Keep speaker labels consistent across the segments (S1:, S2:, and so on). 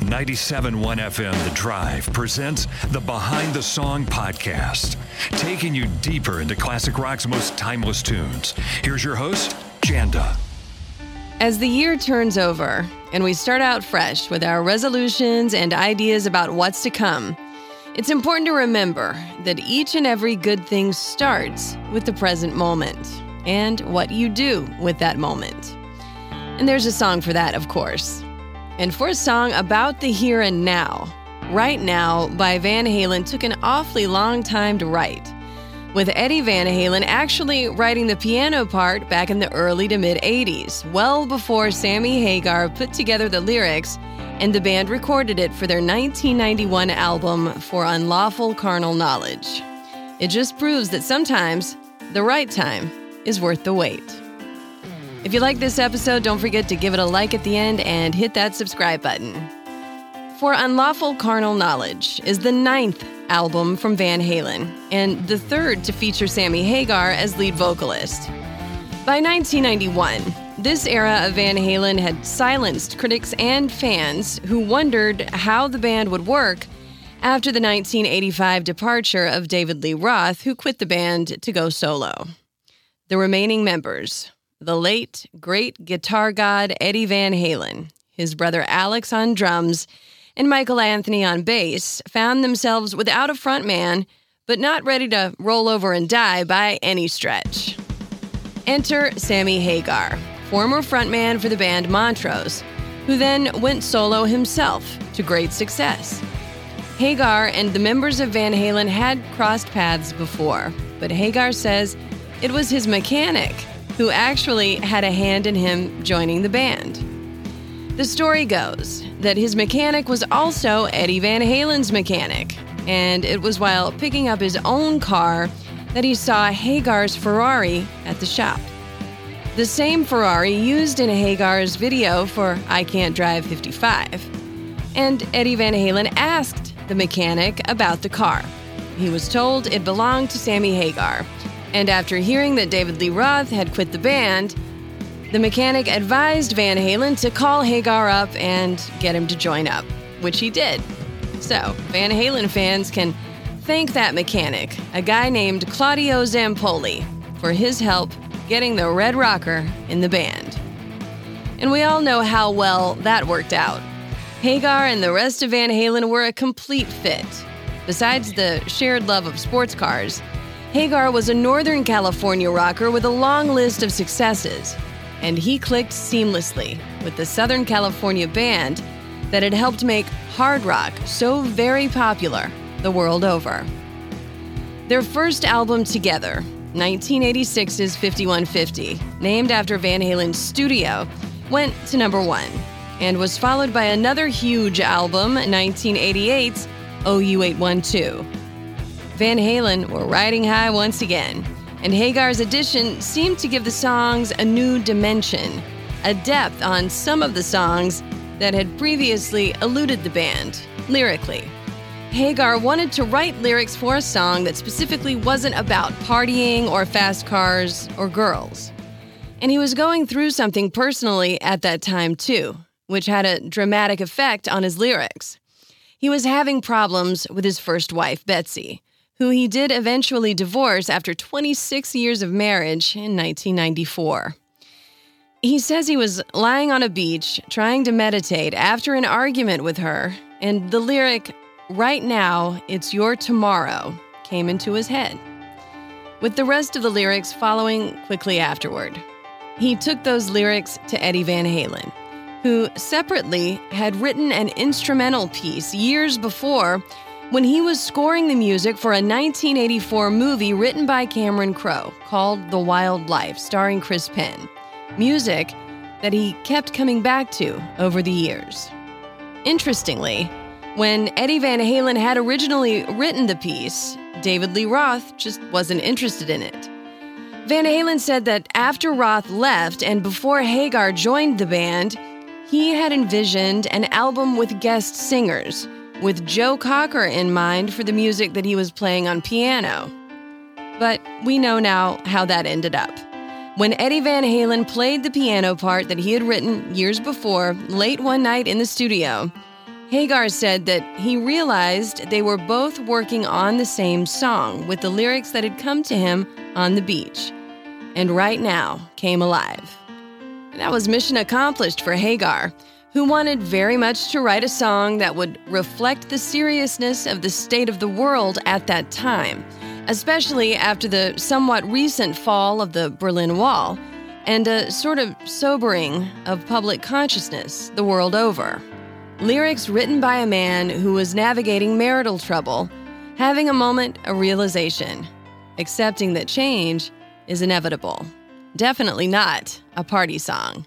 S1: 97.1 FM The Drive presents the Behind the Song podcast, taking you deeper into classic rock's most timeless tunes. Here's your host, Janda.
S2: As the year turns over and we start out fresh with our resolutions and ideas about what's to come, it's important to remember that each and every good thing starts with the present moment and what you do with that moment. And there's a song for that, of course. And for a song about the here and now, Right Now by Van Halen took an awfully long time to write, with Eddie Van Halen actually writing the piano part back in the early to mid 80s, well before Sammy Hagar put together the lyrics and the band recorded it for their 1991 album For Unlawful Carnal Knowledge. It just proves that sometimes the right time is worth the wait. If you like this episode, don't forget to give it a like at the end and hit that subscribe button. For Unlawful Carnal Knowledge is the ninth album from Van Halen and the third to feature Sammy Hagar as lead vocalist. By 1991, this era of Van Halen had silenced critics and fans who wondered how the band would work after the 1985 departure of David Lee Roth, who quit the band to go solo. The remaining members the late, great guitar god Eddie Van Halen, his brother Alex on drums, and Michael Anthony on bass found themselves without a frontman, but not ready to roll over and die by any stretch. Enter Sammy Hagar, former frontman for the band Montrose, who then went solo himself to great success. Hagar and the members of Van Halen had crossed paths before, but Hagar says it was his mechanic who actually had a hand in him joining the band. The story goes that his mechanic was also Eddie Van Halen's mechanic, and it was while picking up his own car that he saw Hagar's Ferrari at the shop. The same Ferrari used in Hagar's video for I Can't Drive 55. And Eddie Van Halen asked the mechanic about the car. He was told it belonged to Sammy Hagar, and after hearing that David Lee Roth had quit the band, the mechanic advised Van Halen to call Hagar up and get him to join up, which he did. So, Van Halen fans can thank that mechanic, a guy named Claudio Zampoli, for his help getting the Red Rocker in the band. And we all know how well that worked out. Hagar and the rest of Van Halen were a complete fit. Besides the shared love of sports cars, Hagar was a Northern California rocker with a long list of successes, and he clicked seamlessly with the Southern California band that had helped make hard rock so very popular the world over. Their first album together, 1986's 5150, named after Van Halen's studio, went to number one and was followed by another huge album, 1988's OU812. Van Halen were riding high once again, and Hagar's addition seemed to give the songs a new dimension, a depth on some of the songs that had previously eluded the band, lyrically. Hagar wanted to write lyrics for a song that specifically wasn't about partying or fast cars or girls. And he was going through something personally at that time, too, which had a dramatic effect on his lyrics. He was having problems with his first wife, Betsy, who he did eventually divorce after 26 years of marriage in 1994. He says he was lying on a beach trying to meditate after an argument with her, and the lyric, Right now, it's your tomorrow, came into his head, with the rest of the lyrics following quickly afterward. He took those lyrics to Eddie Van Halen, who separately had written an instrumental piece years before when he was scoring the music for a 1984 movie written by Cameron Crowe called The Wild Life, starring Chris Penn. Music that he kept coming back to over the years. Interestingly, when Eddie Van Halen had originally written the piece, David Lee Roth just wasn't interested in it. Van Halen said that after Roth left and before Hagar joined the band, he had envisioned an album with guest singers with Joe Cocker in mind for the music that he was playing on piano. But we know now how that ended up. When Eddie Van Halen played the piano part that he had written years before, late one night in the studio, Hagar said that he realized they were both working on the same song with the lyrics that had come to him on the beach. And right now came alive. That was mission accomplished for Hagar, who wanted very much to write a song that would reflect the seriousness of the state of the world at that time, especially after the somewhat recent fall of the Berlin Wall and a sort of sobering of public consciousness the world over. Lyrics written by a man who was navigating marital trouble, having a moment of realization, accepting that change is inevitable. Definitely not a party song.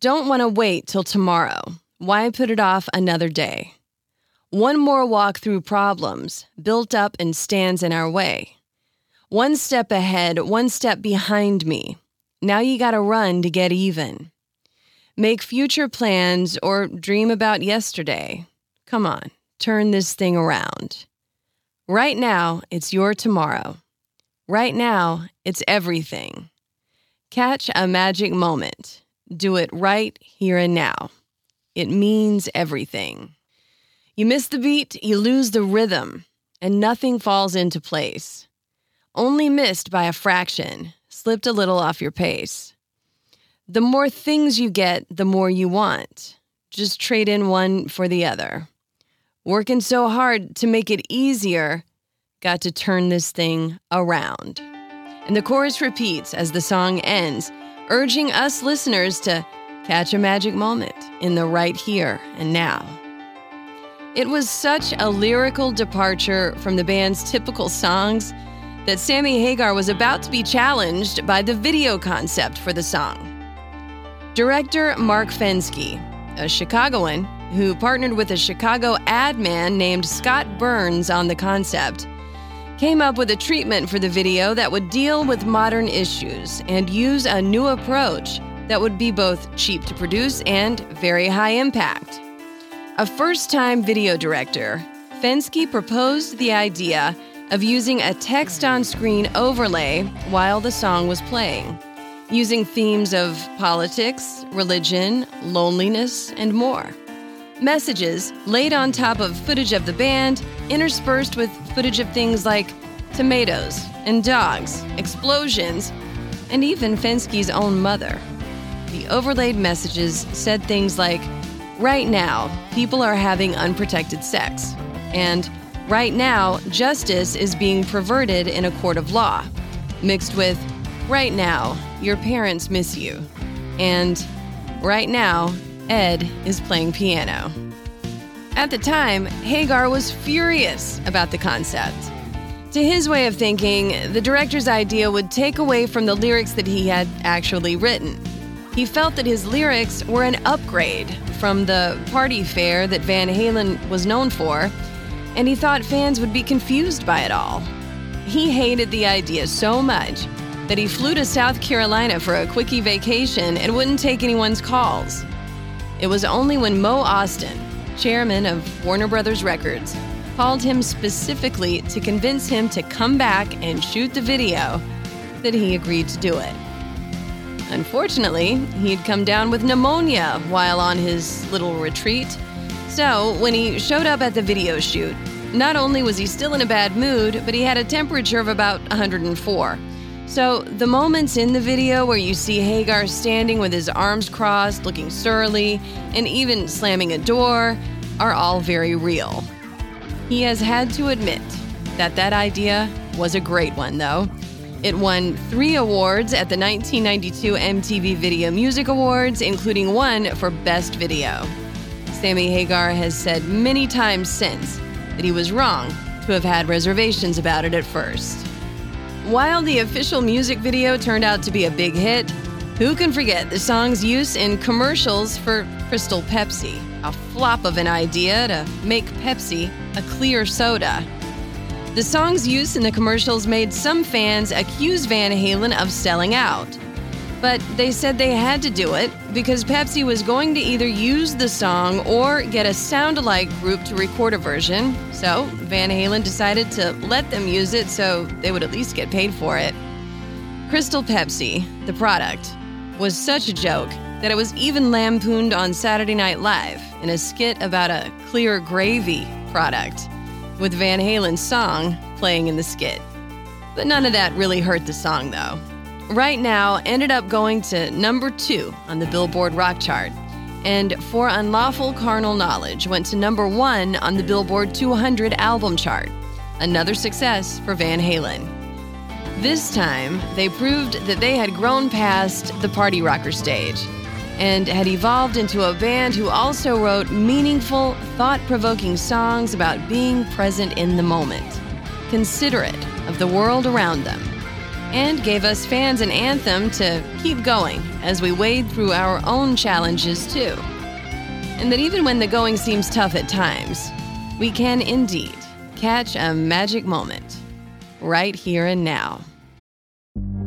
S2: Don't want to wait till tomorrow. Why put it off another day? One more walk through problems built up and stands in our way. One step ahead, one step behind me. Now you gotta run to get even. Make future plans or dream about yesterday. Come on, turn this thing around. Right now, it's your tomorrow. Right now, it's everything. Catch a magic moment. Do it right here and now. It means everything. You miss the beat, you lose the rhythm, and nothing falls into place. Only missed by a fraction, slipped a little off your pace. The more things you get, the more you want. Just trade in one for the other. Working so hard to make it easier, got to turn this thing around. And the chorus repeats as the song ends urging us listeners to catch a magic moment in the right here and now. It was such a lyrical departure from the band's typical songs that Sammy Hagar was about to be challenged by the video concept for the song. Director Mark Fenske, a Chicagoan who partnered with a Chicago ad man named Scott Burns on the concept, came up with a treatment for the video that would deal with modern issues and use a new approach that would be both cheap to produce and very high impact. A first time video director, Fenske proposed the idea of using a text on screen overlay while the song was playing, using themes of politics, religion, loneliness, and more. Messages laid on top of footage of the band, interspersed with footage of things like tomatoes and dogs, explosions, and even Fenske's own mother. The overlaid messages said things like, Right now, people are having unprotected sex. And right now, justice is being perverted in a court of law, mixed with, Right now, your parents miss you. And right now, Ed is playing piano. At the time, Hagar was furious about the concept. To his way of thinking, the director's idea would take away from the lyrics that he had actually written. He felt that his lyrics were an upgrade from the party fare that Van Halen was known for, and he thought fans would be confused by it all. He hated the idea so much that he flew to South Carolina for a quickie vacation and wouldn't take anyone's calls. It was only when Mo Ostin, chairman of Warner Brothers Records, called him specifically to convince him to come back and shoot the video that he agreed to do it. Unfortunately, he'd come down with pneumonia while on his little retreat. So, when he showed up at the video shoot, not only was he still in a bad mood, but he had a temperature of about 104. So, the moments in the video where you see Hagar standing with his arms crossed, looking surly, and even slamming a door are all very real. He has had to admit that that idea was a great one, though. It won three awards at the 1992 MTV Video Music Awards, including one for Best Video. Sammy Hagar has said many times since that he was wrong to have had reservations about it at first. While the official music video turned out to be a big hit, who can forget the song's use in commercials for Crystal Pepsi, a flop of an idea to make Pepsi a clear soda? The song's use in the commercials made some fans accuse Van Halen of selling out. But they said they had to do it because Pepsi was going to either use the song or get a sound alike group to record a version. So Van Halen decided to let them use it so they would at least get paid for it. Crystal Pepsi, the product, was such a joke that it was even lampooned on Saturday Night Live in a skit about a clear gravy product, with Van Halen's song playing in the skit. But none of that really hurt the song, though right now ended up going to number two on the Billboard Rock Chart. And For Unlawful Carnal Knowledge went to number one on the Billboard 200 album chart. Another success for Van Halen. This time, they proved that they had grown past the party rocker stage and had evolved into a band who also wrote meaningful, thought provoking songs about being present in the moment, considerate of the world around them and gave us fans an anthem to keep going as we wade through our own challenges too. And that even when the going seems tough at times, we can indeed catch a magic moment right here and now.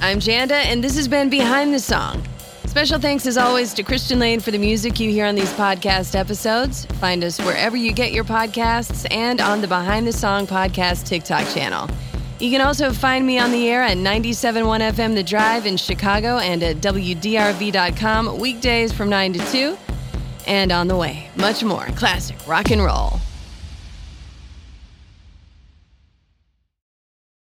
S2: I'm Janda, and this has been Behind the Song. Special thanks, as always, to Christian Lane for the music you hear on these podcast episodes. Find us wherever you get your podcasts and on the Behind the Song podcast TikTok channel. You can also find me on the air at 97.1 FM The Drive in Chicago and at WDRV.com weekdays from 9 to 2. And on the way, much more classic rock and roll.